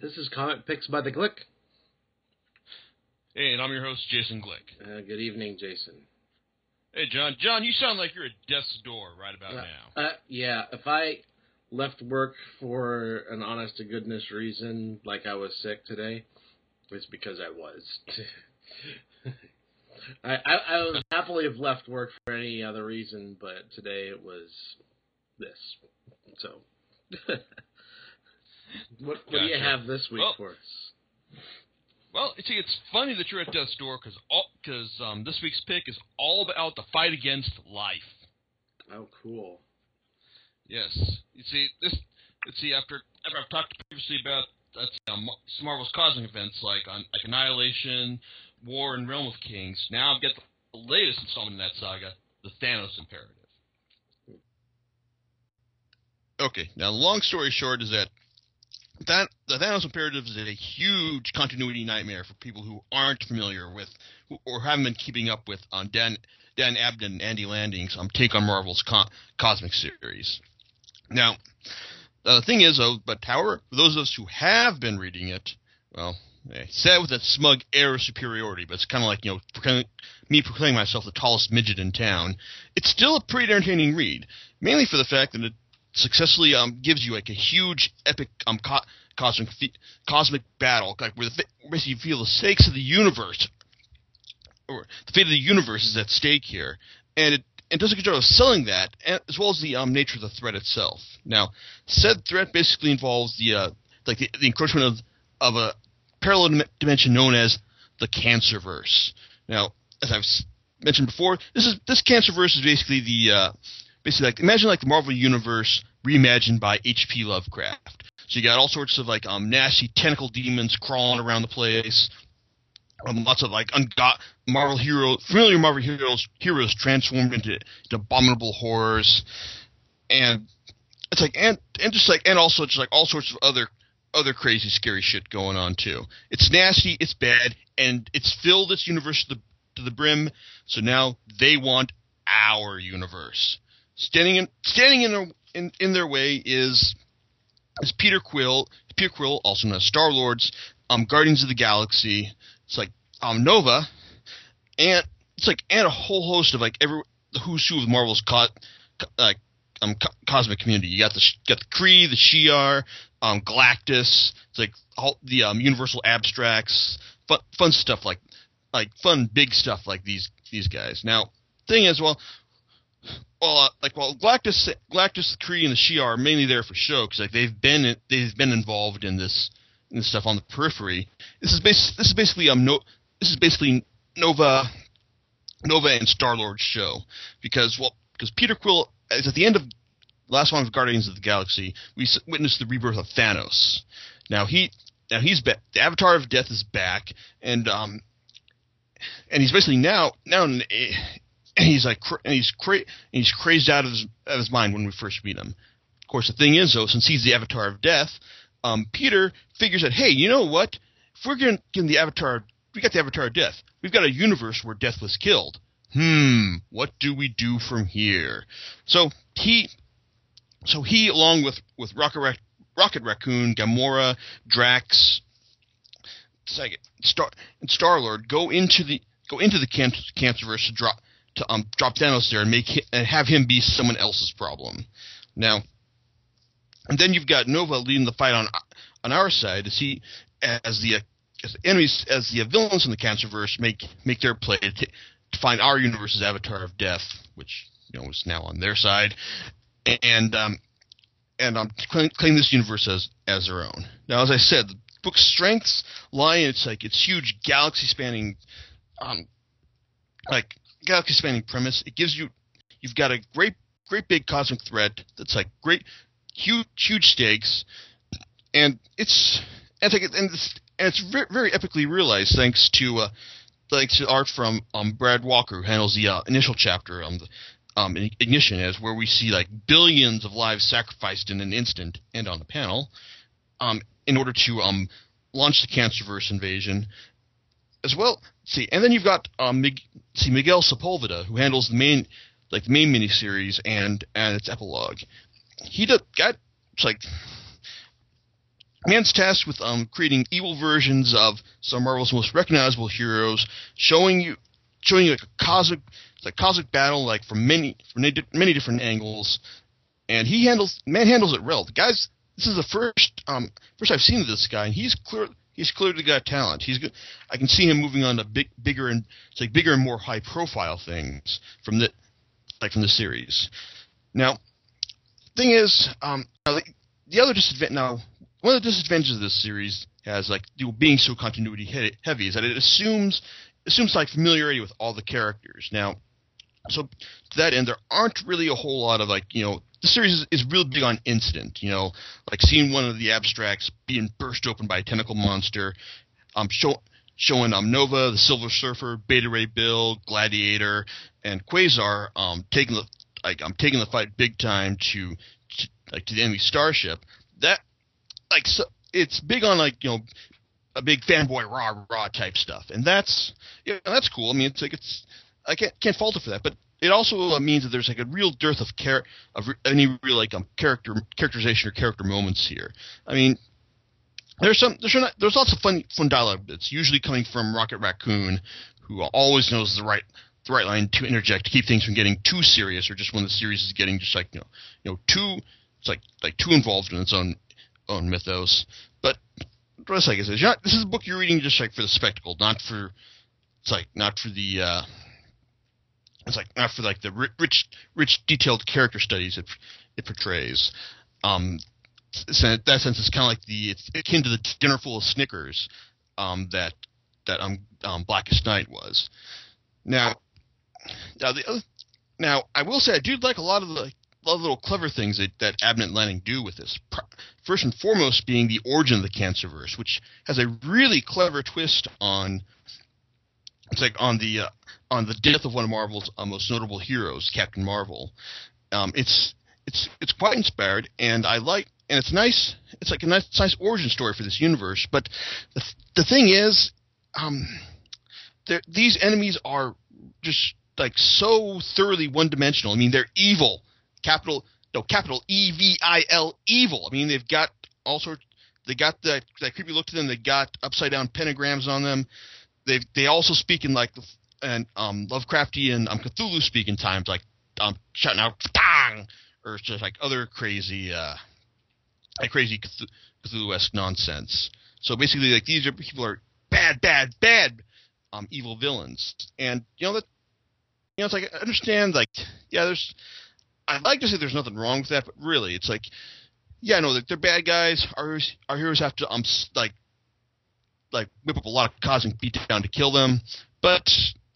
This is Comic Picks by the Glick. Hey, and I'm your host, Jason Glick. Uh, good evening, Jason. Hey, John. John, you sound like you're at death's door right about Uh, now. Uh, yeah, if I left work for an honest to goodness reason, like I was sick today, it's because I was. I, I, I would happily have left work for any other reason, but today it was this. So, what, what do you have this week Well- for us? Well, see, it's funny that you're at death's door because because um, this week's pick is all about the fight against life. Oh, cool. Yes. You see, this. Let's see. After after I've talked previously about let's see, um, some Marvel's cosmic events like on like Annihilation, War, and Realm of Kings. Now I've got the latest installment in that saga, the Thanos Imperative. Okay. Now, long story short is that that the Thanos Imperative is a huge continuity nightmare for people who aren't familiar with or haven't been keeping up with on Dan Dan Abnett and Andy Lanning's um, take on Marvel's co- cosmic series. Now, the thing is, though, but however, for those of us who have been reading it, well, I say it with a smug air of superiority, but it's kind of like you know proclaiming, me proclaiming myself the tallest midget in town. It's still a pretty entertaining read, mainly for the fact that it successfully um, gives you like a huge epic um co- cosmic cosmic battle, like where the basically you feel the stakes of the universe or the fate of the universe is at stake here, and it it does a good job of selling that, as well as the um, nature of the threat itself. Now, said threat basically involves the uh, like the, the encroachment of of a parallel dimension known as the Cancerverse. Now, as I've mentioned before, this is this Cancerverse is basically the uh, basically like imagine like the Marvel universe reimagined by H.P. Lovecraft. So you got all sorts of like um nasty tentacle demons crawling around the place. Um, lots of like ungot Marvel heroes, familiar Marvel heroes, heroes transformed into, into abominable horrors, and it's like and and just like and also just like all sorts of other other crazy scary shit going on too. It's nasty, it's bad, and it's filled this universe to the to the brim. So now they want our universe. Standing in standing in their in, in their way is is Peter Quill. Peter Quill, also known as Star Lord's um, Guardians of the Galaxy. It's like um, Nova, and it's like and a whole host of like every the who's who of Marvel's co- like um co- cosmic community. You got the sh- got the Kree, the Shi'ar, um, Galactus. It's like all the um, Universal abstracts, fun, fun stuff like like fun big stuff like these these guys. Now, thing is, well, well, uh, like well, Galactus, Galactus, the Kree, and the Shi'ar are mainly there for show because like they've been they've been involved in this in this stuff on the periphery. This is bas- this is basically um no this is basically Nova Nova and Star Lord's show because well because Peter Quill is at the end of last one of Guardians of the Galaxy we s- witnessed the rebirth of Thanos. Now he now he's back. The Avatar of Death is back and um and he's basically now now in and he's like cra- and he's cra- he's crazed out of his of his mind when we first meet him. Of course, the thing is though, since he's the Avatar of Death, um, Peter figures that hey, you know what? If we're getting, getting the Avatar, we got the Avatar of Death. We've got a universe where Death was killed. Hmm, what do we do from here? So he, so he, along with with Rocket Rocket Raccoon, Gamora, Drax, Star and Star Lord go into the go into the can- Cancerverse to drop to um drop Thanos there and make and have him be someone else's problem. Now, and then you've got Nova leading the fight on on our side as he as the as the enemies as the villains in the Cancerverse make make their play to, to find our universe's Avatar of Death, which you know is now on their side, and um and um claim, claim this universe as as their own. Now, as I said, the book's strengths lie in its like its huge galaxy spanning um like galaxy spanning premise. It gives you you've got a great great big cosmic threat that's like great huge huge stakes and it's and it's, and it's, and it's very, very epically realized thanks to uh, thanks to art from um, Brad Walker who handles the uh, initial chapter um, the, um, Ignition as where we see like billions of lives sacrificed in an instant and on the panel um, in order to um, launch the Cancerverse invasion as well. See, and then you've got um, Mig- see Miguel Sepulveda who handles the main like the main miniseries and and its epilogue. He got it's like man's tasked with um, creating evil versions of some Marvel's most recognizable heroes, showing you showing you like a cosmic like cosmic battle like from many from many different angles, and he handles man handles it well. The guys, this is the first um first I've seen this guy, and he's clear he's clearly got talent. He's good. I can see him moving on to big bigger and like bigger and more high profile things from the like from the series. Now, thing is, um, the other disadvantage now one of the disadvantages of this series has like being so continuity heavy is that it assumes assumes like familiarity with all the characters. Now, so to that end, there aren't really a whole lot of like you know the series is, is real big on incident. You know, like seeing one of the abstracts being burst open by a tentacle monster, um, show, showing um Nova, the Silver Surfer, Beta Ray Bill, Gladiator, and Quasar um taking the like I'm taking the fight big time to, to like to the enemy starship. That like so, it's big on like you know a big fanboy raw raw type stuff, and that's yeah that's cool. I mean, it's like it's I can't can't fault it for that, but it also means that there's like a real dearth of care of any real like um character characterization or character moments here. I mean, there's some there's not, there's lots of fun fun dialogue that's usually coming from Rocket Raccoon, who always knows the right the right line to interject to keep things from getting too serious or just when the series is getting just like you know you know too it's like like too involved in its own own mythos. But what like I said, not, this is a book you're reading just like for the spectacle, not for it's like not for the uh, it's like not for like the rich rich detailed character studies it it portrays. Um, so in that sense, it's kind of like the it's akin to the dinner full of Snickers um, that that um, um, Blackest Night was. Now, now the other, now I will say I do like a lot of the lot of little clever things that, that Abnett Lanning do with this. First and foremost, being the origin of the Cancerverse, which has a really clever twist on it's like on the uh, on the death of one of Marvel's uh, most notable heroes, Captain Marvel. Um, it's it's it's quite inspired, and I like and it's nice. It's like a nice nice origin story for this universe. But the the thing is, um, these enemies are just like so thoroughly one dimensional. I mean, they're evil capital no capital E V I L evil. I mean, they've got all sorts. They got that that creepy look to them. They got upside down pentagrams on them. They they also speak in like the and um Lovecraftian um Cthulhu speaking times like um shouting out Tang or just like other crazy uh like crazy Cthulhu esque nonsense. So basically, like these are people are bad, bad, bad, um, evil villains, and you know that, you know, it's like I understand, like, yeah, there's I'd like to say there's nothing wrong with that, but really, it's like, yeah, no, they're bad guys. Our our heroes have to um like like whip up a lot of cosmic beat down to kill them. But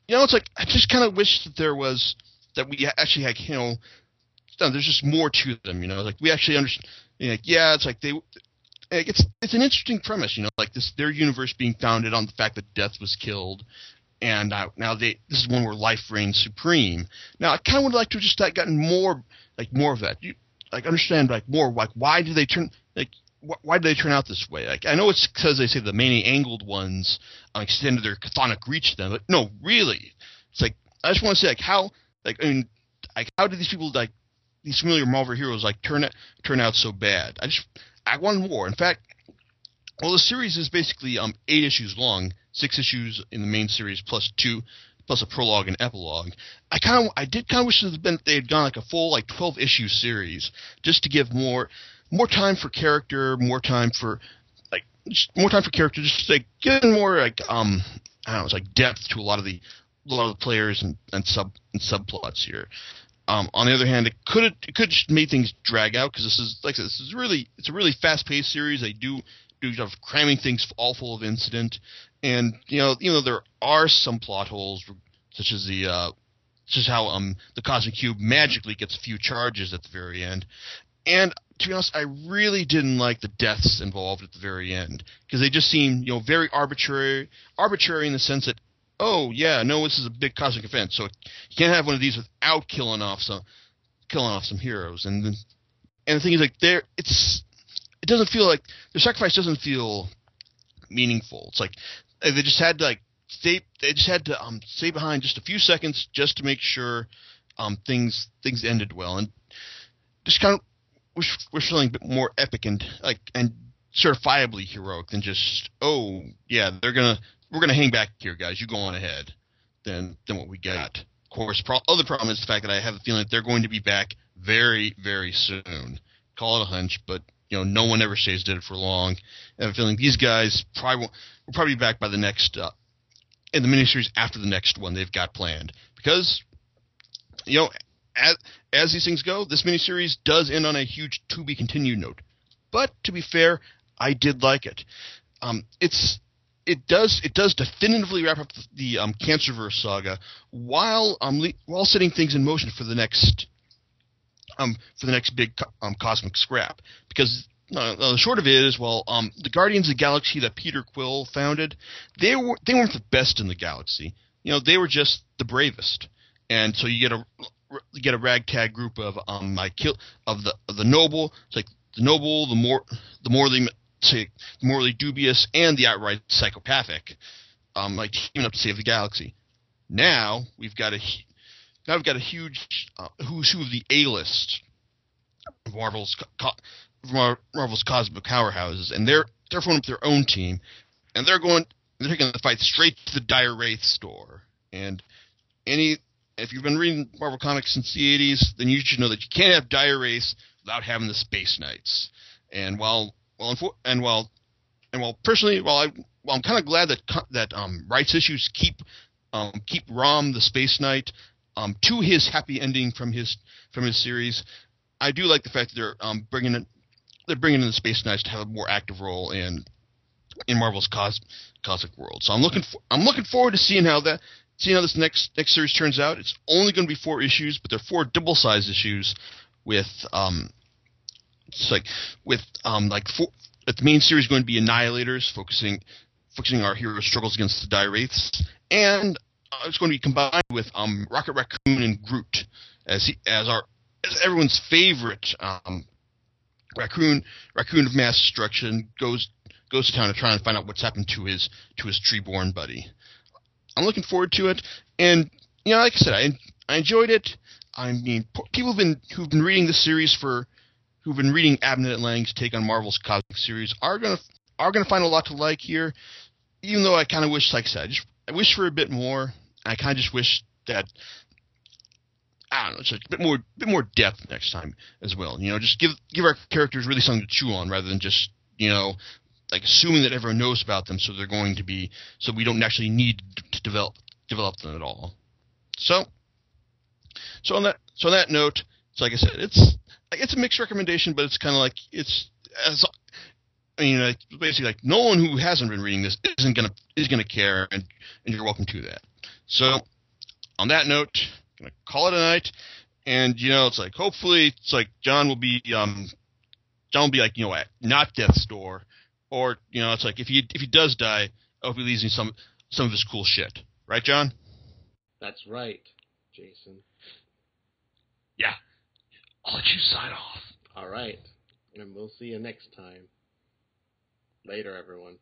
you know, it's like I just kind of wish that there was that we actually had you know, there's just more to them. You know, like we actually understand. You know, like, yeah, it's like they. It's it's an interesting premise, you know, like this their universe being founded on the fact that Death was killed, and uh, now they this is one where life reigns supreme. Now I kind of would like to just like gotten more like more of that. You like understand like more like why do they turn like wh- why do they turn out this way? Like I know it's because they say the many angled ones uh, extended their chthonic reach to them, but no, really, it's like I just want to say like how like I mean like how did these people like these familiar Marvel heroes like turn out turn out so bad? I just I want more. In fact, well, the series is basically um eight issues long six issues in the main series plus two plus a prologue and epilogue. I kind of I did kind of wish been they had gone like a full like twelve issue series just to give more more time for character, more time for like more time for character, just like getting more like um I don't know, it's like depth to a lot of the a lot of the players and, and sub and subplots here. Um, on the other hand, it could it could just made things drag out because this is like I said, this is really it's a really fast paced series. They do do stuff cramming things all full of incident, and you know, you know, there are some plot holes, such as the uh, such as how um the cosmic cube magically gets a few charges at the very end. And to be honest, I really didn't like the deaths involved at the very end because they just seemed, you know very arbitrary, arbitrary in the sense that oh yeah, no, this is a big cosmic event, so you can't have one of these without killing off some killing off some heroes. And then, and the thing is like there, it's it doesn't feel like the sacrifice doesn't feel meaningful. It's like they just had to like stay. They just had to um, stay behind just a few seconds just to make sure um, things things ended well, and just kind of wish something a bit more epic and like and certifiably heroic than just oh yeah they're gonna we're gonna hang back here guys you go on ahead than than what we got. Of course, pro- other problem is the fact that I have a feeling that they're going to be back very very soon. Call it a hunch, but you know no one ever stays dead for long. I have a feeling these guys probably won't, will probably be back by the next uh, in the miniseries after the next one they've got planned because you know as as these things go, this miniseries does end on a huge to be continued note. But to be fair, I did like it. Um, it's it does it does definitively wrap up the, um, Cancerverse saga while um le- while setting things in motion for the next um for the next big um cosmic scrap because uh, the short of it is well um the Guardians of the Galaxy that Peter Quill founded they were they weren't the best in the galaxy you know they were just the bravest and so you get a get a ragtag group of um like kill of the of the noble it's like the noble the more the morally say morally dubious and the outright psychopathic, um, like teaming up to save the galaxy. Now we've got a now we've got a huge uh, who's who of the A list Marvel's co- Marvel's cosmic powerhouses, and they're they're forming up their own team, and they're going they're taking the fight straight to the Dire Wraith store. And any if you've been reading Marvel comics since the '80s, then you should know that you can't have Dire Wraiths without having the Space Knights. And while well, and while and while personally, while I while I'm kind of glad that that um, rights issues keep um, keep Rom the Space Knight um, to his happy ending from his from his series, I do like the fact that they're um, bringing in they're bringing in the Space Knights to have a more active role in in Marvel's cos- cosmic world. So I'm looking for, I'm looking forward to seeing how that seeing how this next next series turns out. It's only going to be four issues, but they're four double sized issues with um it's like with um like for, the main series is going to be Annihilators, focusing focusing our hero's struggles against the Dire Wraiths, and uh, it's going to be combined with um Rocket Raccoon and Groot as he, as our as everyone's favorite um raccoon raccoon of mass destruction goes goes to town to try and find out what's happened to his to his tree-born buddy. I'm looking forward to it, and you know, like I said, I I enjoyed it. I mean, people have been who've been reading this series for who've been reading Abnett Lang's take on Marvel's cosmic series are gonna are gonna find a lot to like here. Even though I kind of wish, like I said, I, just, I wish for a bit more. I kind of just wish that I don't know, just a bit more, bit more depth next time as well. You know, just give give our characters really something to chew on rather than just you know like assuming that everyone knows about them, so they're going to be so we don't actually need to develop develop them at all. So, so on that so on that note, so like I said, it's it's a mixed recommendation, but it's kind of like it's as I mean, like, basically, like no one who hasn't been reading this isn't gonna is gonna care, and and you're welcome to that. So, on that note, I'm gonna call it a night, and you know, it's like hopefully, it's like John will be um, John will be like you know at not death's door, or you know, it's like if he if he does die, I hope he leaves me some some of his cool shit, right, John? That's right, Jason. Yeah. I'll let you sign off. All right. And we'll see you next time. Later, everyone.